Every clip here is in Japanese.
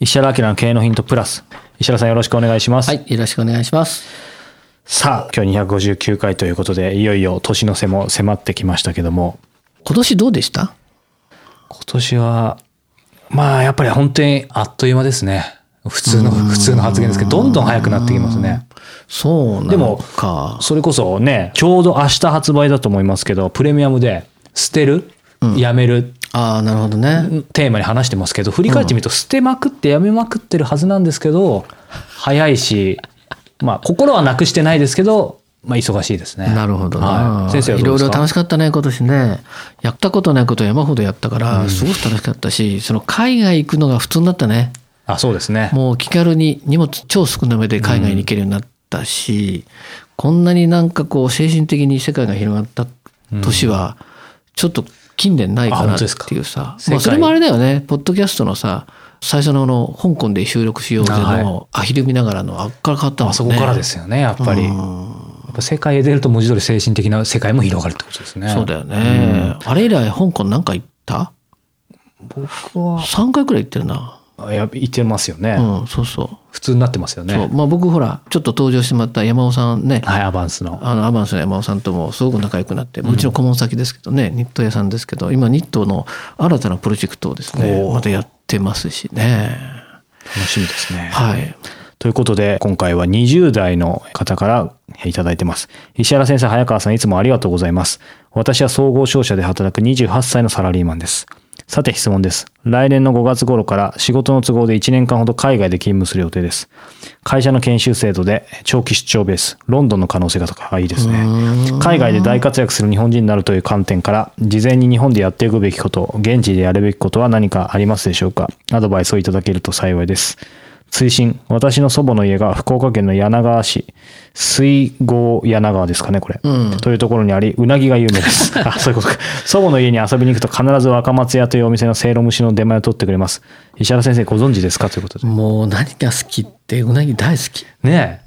石原明の経営のヒントプラス。石原さんよろしくお願いします。はい、よろしくお願いします。さあ、今日259回ということで、いよいよ年の瀬も迫ってきましたけども、今年どうでした？今年は、まあ、やっぱり本当にあっという間ですね。普通の、普通の発言ですけど、どんどん早くなってきますね。そうなのでもか。それこそね、ちょうど明日発売だと思いますけど、プレミアムで、捨てる、やめる？ああ、なるほどね。テーマに話してますけど振り返ってみると捨てまくってやめまくってるはずなんですけど早いしまあ心はなくしてないですけどまあ忙しいですね。なるほどな。はい、先生はいどろいろ楽しかったね、今年ね。やったことないこと山ほどやったから、すごく楽しかったし、その海外行くのが普通になったね。あそうですね。もう気軽に荷物超少なめで海外に行けるようになったし、こんなになんかこう精神的に世界が広がった年は、ちょっと近年ないかなっていうさ。まあそれもあれだよね、ポッドキャストのさ、最初のあの、香港で収録しようぜのアヒル見ながらのあっから変わったもんね。あそこからですよねやっぱり。やっぱ世界へ出ると文字通り精神的な世界も広がるってことですね。そうだよね。あれ以来香港何回行った？僕は ?3 回くらい行ってるな。いや言ってますよね、うん、そうそう。普通になってますよね。そうまあ僕ほら、ちょっと登場してもらった山尾さんね。はいアバンスの。あのアバンスの山尾さんともすごく仲良くなって、もちろん顧問先ですけどね、ニット屋さんですけど、今ニットの新たなプロジェクトをですねまたやってますしね。楽しみですね。はい。ということで、今回は20代の方からいただいてます。石原先生、早川さん、いつもありがとうございます。私は総合商社で働く28歳のサラリーマンです。さて質問です。来年の5月頃から仕事の都合で1年間ほど海外で勤務する予定です。会社の研修制度で長期出張ベース、ロンドンの可能性が高い。いですね。海外で大活躍する日本人になるという観点から、事前に日本でやっていくべきこと、現地でやるべきことは何かありますでしょうか？アドバイスをいただけると幸いです。追伸私の祖母の家が福岡県の柳川市。水郷柳川ですかねこれ、というところにありうなぎが有名です。あそういうことか。祖母の家に遊びに行くと必ず若松屋というお店のせいろ蒸しの出前を取ってくれます。石原先生ご存知ですか？ということで。もう何が好きって、うなぎ大好き。ね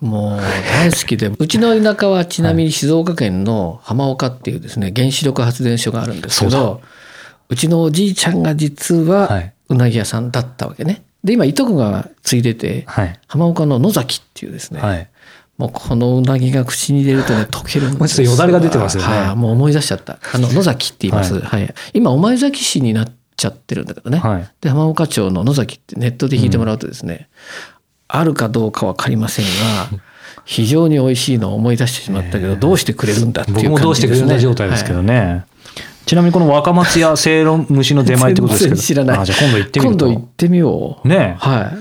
もう大好きで、うちの田舎はちなみに静岡県の浜岡っていうですね、原子力発電所があるんですけど、うちのおじいちゃんが実ははい。うなぎ屋さんだったわけね。で、今、いとこが継いでてえ、はい。浜岡の野崎っていうですね、はい。もうこのうなぎが口に入れるとね、溶けるんですもうちょっとよだれが出てますよね。はい、もう思い出しちゃった。あの、野崎って言います。はい。今、御前崎市になっちゃってるんだけどね。はい。で、浜岡町の野崎ってネットで引いてもらうとですね、あるかどうかわかりませんが、非常に美味しいのを思い出してしまったけど、どうしてくれるんだっていう僕感じもどうしてくれるんだ状態ですけどね、ちなみにこの若松屋せいろ蒸しの出前ってことですけど知らない。あじゃあ今度行ってみると今度行ってみよう。ねえはい。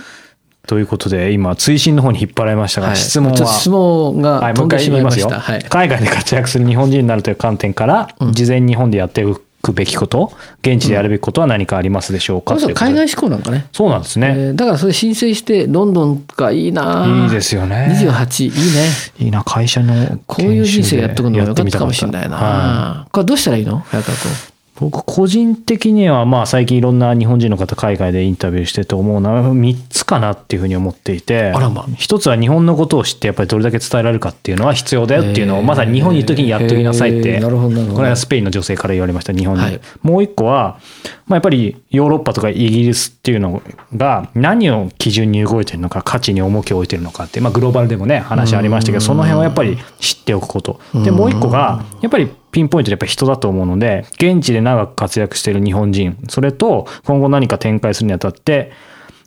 ということで今追伸の方に引っ張られましたが、はい質問は？質問がはい、もう一回飛んでし言いますよ、まいました。はい。海外で活躍する日本人になるという観点から、事前に日本でやっていくべきこと現地でやるべきことは何かありますでしょうか、うことで。人海外志向なんかね。そうなんですね、えーだからそれ申請してロンドンとかいいな。いいですよね。28いいね。いいな会社のこういう人生やっとくのもよかったかもしれいな。いな、はこれどうしたらいいの？早川君僕個人的にはまあ最近いろんな日本人の方海外でインタビューしてて思うのは3つかなっていうふうに思っていてあらま。一つは日本のことを知ってやっぱりどれだけ伝えられるかっていうのは必要だよっていうのをまさに日本にいる時にやっときなさいってこれはスペインの女性から言われました日本に、はい。もう一個は、まあ、やっぱりヨーロッパとかイギリスっていうのが何を基準に動いてるのか価値に重きを置いてるのかって、まあ、グローバルでもね話ありましたけどその辺はやっぱり知っておくこと。でもう一個がやっぱりピンポイントでやっぱ人だと思うので現地で長く活躍している日本人それと今後何か展開するにあたって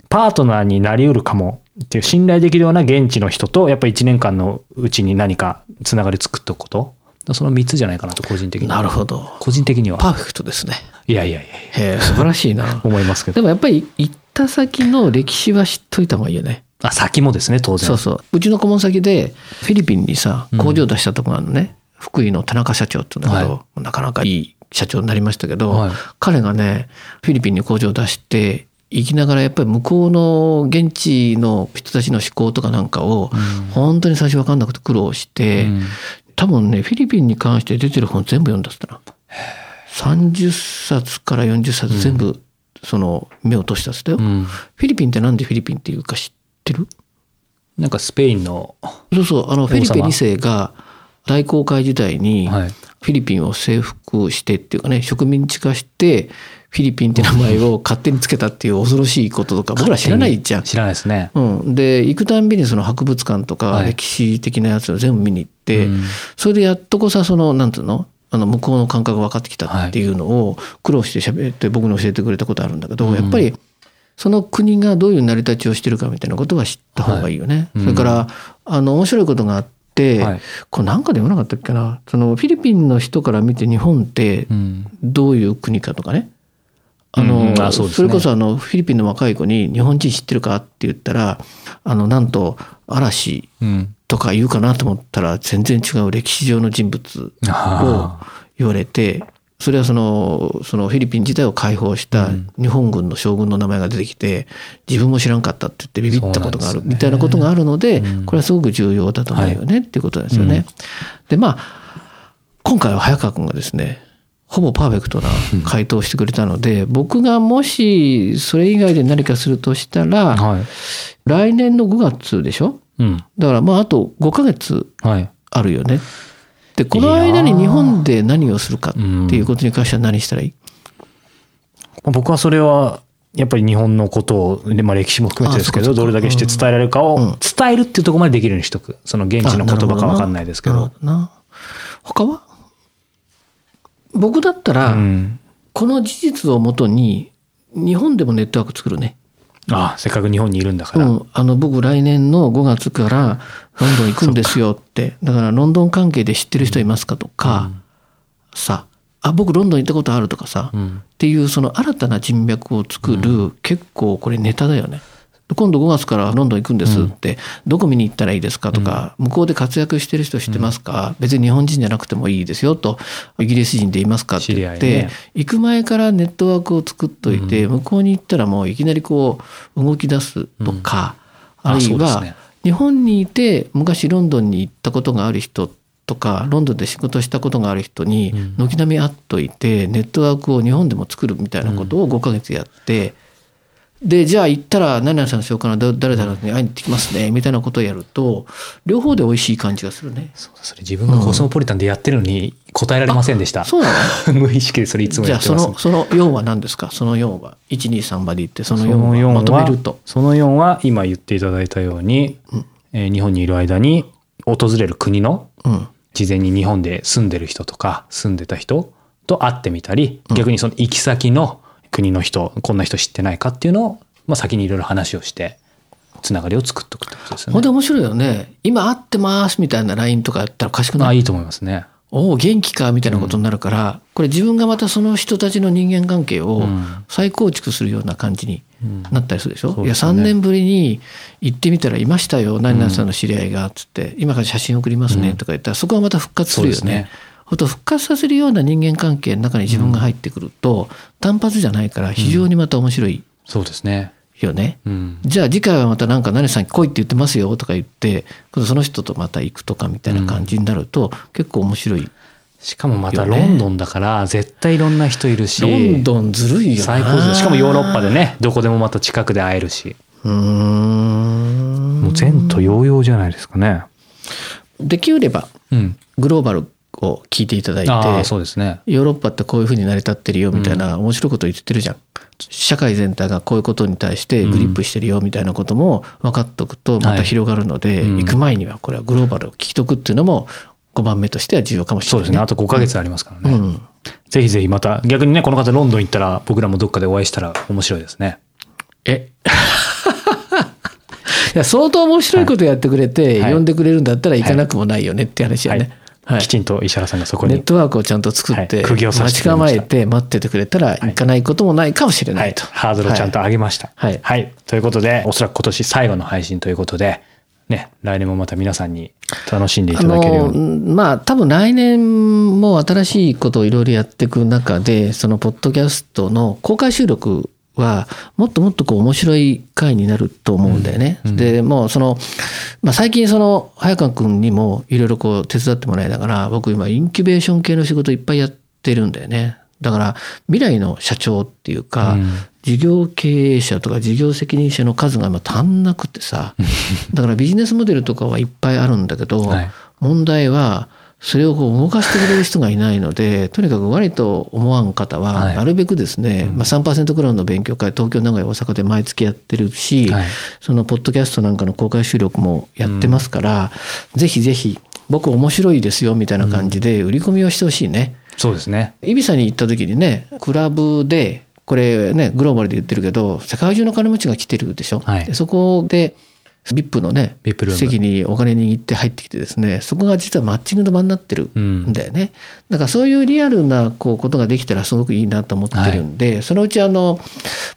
パートナーになり得るかもっていう信頼できるような現地の人と、やっぱ1年間のうちに何かつながり作っておくこと？その3つじゃないかなと、個人的には。なるほど。個人的には。パーフェクトですね。いやいやいやいへえ、素晴らしいなや。思いますけでど。もやっぱり行った先の歴史は知っといた方がいいよね。あ、先もですね、当然。そうそう。うちの顧問先で、フィリピンにさ、工場出したとこがあるのね。福井の田中社長って言うんだけど、なかなかいい社長になりましたけど、はい。彼がね、フィリピンに工場を出して、行きながらやっぱり向こうの現地の人たちの思考とかなんかを、本当に最初分かんなくて苦労して、うん。多分ね、フィリピンに関して出てる本全部読んだっつったな。30冊から40冊全部、その、目を通したっつったよ。うん。フィリピンってなんでフィリピンっていうか知ってる？なんかスペインの、そうそう、あの、フィリペ2世が大航海時代に、はい。フィリピンを征服してっていうかね、植民地化して、フィリピンって名前を勝手につけたっていう恐ろしいこととか、僕ら知らないじゃん。知らないですね。うん。で、行くたんびにその博物館とかはい。歴史的なやつを全部見に行って、うん。それでやっとこさ、その、なんていうの？あの、向こうの感覚が分かってきたっていうのを苦労して喋って僕に教えてくれたことあるんだけど、やっぱり、その国がどういう成り立ちをしてるかみたいなことは知った方がいいよね。はい。それから、あの、面白いことがあって、はいこれなんかで読まなかったっけな？その、フィリピンの人から見て日本ってうん。どういう国かとかね。あうんの、うんあそねそれこそあの、フィリピンの若い子に日本人知ってるかって言ったら、あの、なんと、嵐うん。とか言うかなと思ったら、全然違う歴史上の人物をあ言われて、それはその、そのフィリピン自体を解放した日本軍の将軍の名前が出てきて、自分も知らんかったって言ってビビったことがある、みたいなことがあるので、これはすごく重要だと思うよね、っていうことなんですよね。で、まあ、今回は早川君がですね、ほぼパーフェクトな回答をしてくれたので、僕がもしそれ以外で何かするとしたら、はい。来年の5月でしょ？うん。だからまああと5ヶ月はい。あるよね。で、この間に日本で何をするかっていうことに関しては何したらいい、僕はそれは、やっぱり日本のことを、でまあ歴史も含めてですけど、どれだけして伝えられるかを、うん伝えるっていうところまでできるようにしとく。その現地の言葉かわかんないですけど。な。他は？僕だったら、うん。この事実をもとに、日本でもネットワーク作るね。ああ、せっかく日本にいるんだから。うん。あの、僕来年の5月からロンドン行くんですよって。だからロンドン関係で知ってる人いますかとか、さ、あ、僕ロンドン行ったことあるとかさ、んっていうその新たな人脈を作る、結構これネタだよね。今度5月からロンドン行くんですって、どこ見に行ったらいいですかとか、向こうで活躍してる人知ってますか、別に日本人じゃなくてもいいですよと、イギリス人でいますかって言って、行く前からネットワークを作っといて、向こうに行ったらもういきなりこう動き出すとか、うん。ああるいは日本にいて昔ロンドンに行ったことがある人とかロンドンで仕事したことがある人に軒並み会っといてネットワークを日本でも作るみたいなことを5ヶ月やって、でじゃあ行ったら何々さんの紹介の誰々に会いに行ってきますねみたいなことをやると両方で美味しい感じがするね。そうだそれ自分がコスモポリタンでやってるのに答えられませんでした。そうなの？無意識でそれいつもじゃあそやってます。のその4は何ですか？その4は123まで行ってその4その4はまとめはると。その4は今言っていただいたように、えー日本にいる間に訪れる国のうん事前に日本で住んでる人とか住んでた人と会ってみたり、逆にその行き先の国の人こんな人知ってないかっていうのを、まあ、先にいろいろ話をしてつながりを作っておくってことですよね。ほんで面白いよね。今会ってますみたいな LINE とかやったらおかしくない？あいいと思いますね。おお元気かみたいなことになるから、これ自分がまたその人たちの人間関係をん。再構築するような感じになったりするでしょ、いやそうですね。3年ぶりに行ってみたらいましたよ。何々さんの知り合いがつって、今から写真送りますねとか言ったらそこはまた復活するよね。そうですね。ほんと復活させるような人間関係の中に自分が入ってくると、単発じゃないから非常にまた面白いそうですね。よね。うん。じゃあ次回はまたなんか何さん来いって言ってますよとか言ってその人とまた行くとかみたいな感じになると、結構面白い。しかもまたロンドンだから絶対いろんな人いるし。ロンドンずるいよな。最高ですよしかもヨーロッパでね、どこでもまた近くで会えるし。うーん。もう前途洋々じゃないですかね。できればうん。グローバルを聞いていただいて、そうですね。ヨーロッパってこういうふうに成り立ってるよみたいな面白いこと言ってるじゃん。社会全体がこういうことに対してグリップしてるよみたいなことも分かっとくとまた広がるので、うん行く前にはこれはグローバルを聞きとくっていうのも5番目としては重要かもしれない、そうですね。あと5ヶ月ありますからね。うん。ぜひぜひまた、逆にね、この方ロンドン行ったら、僕らもどっかでお会いしたら面白いですね。え？や相当面白いことやってくれて、はい呼んでくれるんだったら行かなくもないよねって話やね。はいきちんと石原さんがそこに。ネットワークをちゃんと作って、はい釘を刺待ちしてくれました構えて待っててくれたら行かないこともないかもしれはないいと。ハードルをちゃんと上げました。はいということで、おそらく今年最後の配信ということで、ね、来年もまた皆さんに楽しんでいあただけるよのうに。まあ多分来年も新しいことをいろいろやっていく中でそのポッドキャストの公開収録はもっともっとこう面白い回になると思うんだよね。でもうその、まあ、最近その早川君にもいろいろこう手伝ってもらいながら僕今インキュベーション系の仕事いっぱいやってるんだよね。だから未来の社長っていうか、うん。事業経営者とか事業責任者の数が今足んなくてさ。だからビジネスモデルとかはいっぱいあるんだけど、はい。問題はそれをこう動かしてくれる人がいないのでとにかく割と思わん方ははい。なるべくですね、まあ、3%クラウンの勉強会東京名古屋大阪で毎月やってるし、はい。そのポッドキャストなんかの公開収録もやってますから、ぜひぜひ僕面白いですよみたいな感じで売り込みをしてほしいね。そうですね。イビサに行った時にねクラブでこれねグローバルで言ってるけど世界中の金持ちが来てるでしょ、はい。でそこで VIP のね席にお金握って入ってきてですねそこが実はマッチングの場になってるんだよね、だからそういうリアルなこうことができたらすごくいいなと思ってるんで、そのうちあの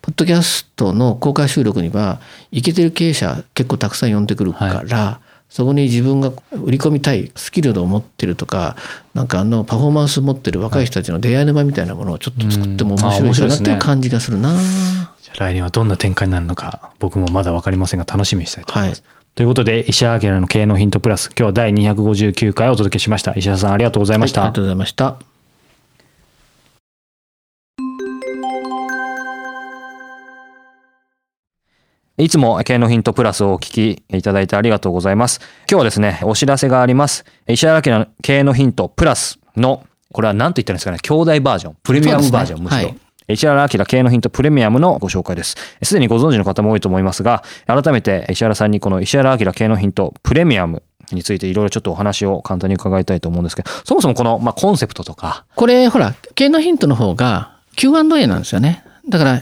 ポッドキャストの公開収録にはイケてる経営者結構たくさん呼んでくるから、そこに自分が売り込みたいスキルを持ってるとかなんかあのパフォーマンス持ってる若い人たちの出会いの場みたいなものをちょっと作っても面白いかなっていう感じがするな。来年はどんな展開になるのか、僕もまだわかりませんが楽しみにしたいと思います。はいということで、石原明の経営のヒントプラス、今日は第259回をお届けしました。石原さんありがとうございました。はいありがとうございました。いつも経営のヒントプラスをお聞きいただいてありがとうございます。今日はですね、お知らせがあります。石原明の経営のヒントプラスの、これは何と言ったんですかね、兄弟バージョン、プレミアムバージョン、むしろ。はい石原明経営のヒントプレミアムのご紹介です。すでにご存知の方も多いと思いますが、改めて石原さんにこの石原明経営のヒントプレミアムについていろいろちょっとお話を簡単に伺いたいと思うんですけど、そもそもこの、まあ、コンセプトとか、これほら経営のヒントの方が Q&A なんですよね。だから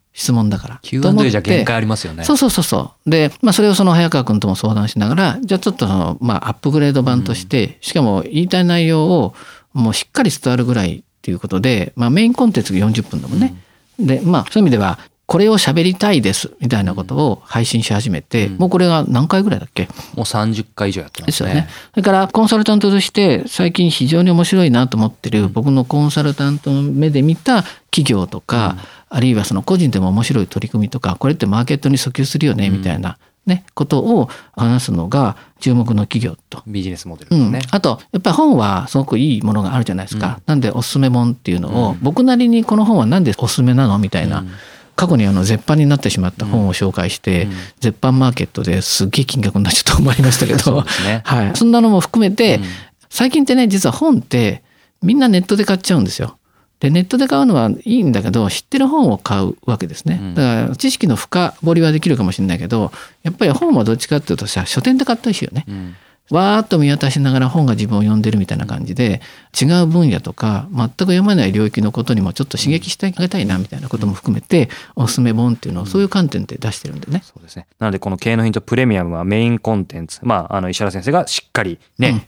質問だから。と思って。ありますよね。そうそうそうそう。で、まあそれをその早川君とも相談しながら、じゃあちょっとその、まあアップグレード版として、しかも言いたい内容をもうしっかり伝わるぐらいっていうことで、まあメインコンテンツが40分だもんね。で、まあそういう意味では、これを喋りたいですみたいなことを配信し始めて、もうこれが何回ぐらいだっけ？もう30回以上やってですよね。それからコンサルタントとして最近非常に面白いなと思ってる僕のコンサルタントの目で見た企業とか、あるいはその個人でも面白い取り組みとかこれってマーケットに訴求するよねみたいな、ね、ことを話すのが注目の企業と。ビジネスモデルうん、あとやっぱり本はすごくいいものがあるじゃないですか。なんでおすすめ本っていうのを、僕なりにこの本はなんでおすすめなのみたいな。過去にあの絶版になってしまった本を紹介して、絶版マーケットですっげえ金額になっちゃったと思いましたけど、ね。はい、そんなのも含めて、最近ってね実は本ってみんなネットで買っちゃうんですよ。でネットで買うのはいいんだけど知ってる本を買うわけですね。だから知識の深掘りはできるかもしれないけどやっぱり本はどっちかっていうとさ書店で買ったりしよね。わーっと見渡しながら本が自分を読んでるみたいな感じで違う分野とか全く読まない領域のことにもちょっと刺激してあげたいなみたいなことも含めておすすめ本っていうのをそういう観点で出してるんでね。そうですね。なので、この経営のヒントプレミアムはメインコンテンツ。まあ、あの、石原先生がしっかりね、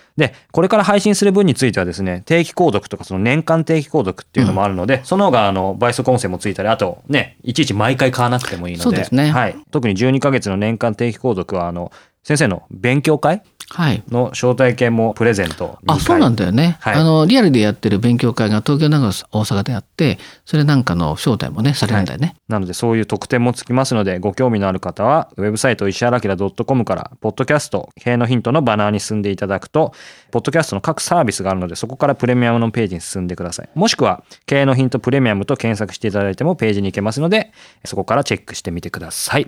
で、これから配信する分についてはですね、定期購読とかその年間定期購読っていうのもあるので、その方があの倍速音声もついたり、あとね、いちいち毎回買わなくてもいいので、そうですねはい。特に12ヶ月の年間定期購読はあの、先生の勉強会はい。の招待券もプレゼント。あ、そうなんだ。だよね。はいあの、リアルでやってる勉強会が東京、長野、大阪であって、それなんかの招待もね、されるんだよね。なのでそういう特典もつきますので、ご興味のある方は、ウェブサイト石原明 .com から、ポッドキャスト、経営のヒントのバナーに進んでいただくと、ポッドキャストの各サービスがあるので、そこからプレミアムのページに進んでください。もしくは、経営のヒントプレミアムと検索していただいてもページに行けますので、そこからチェックしてみてください。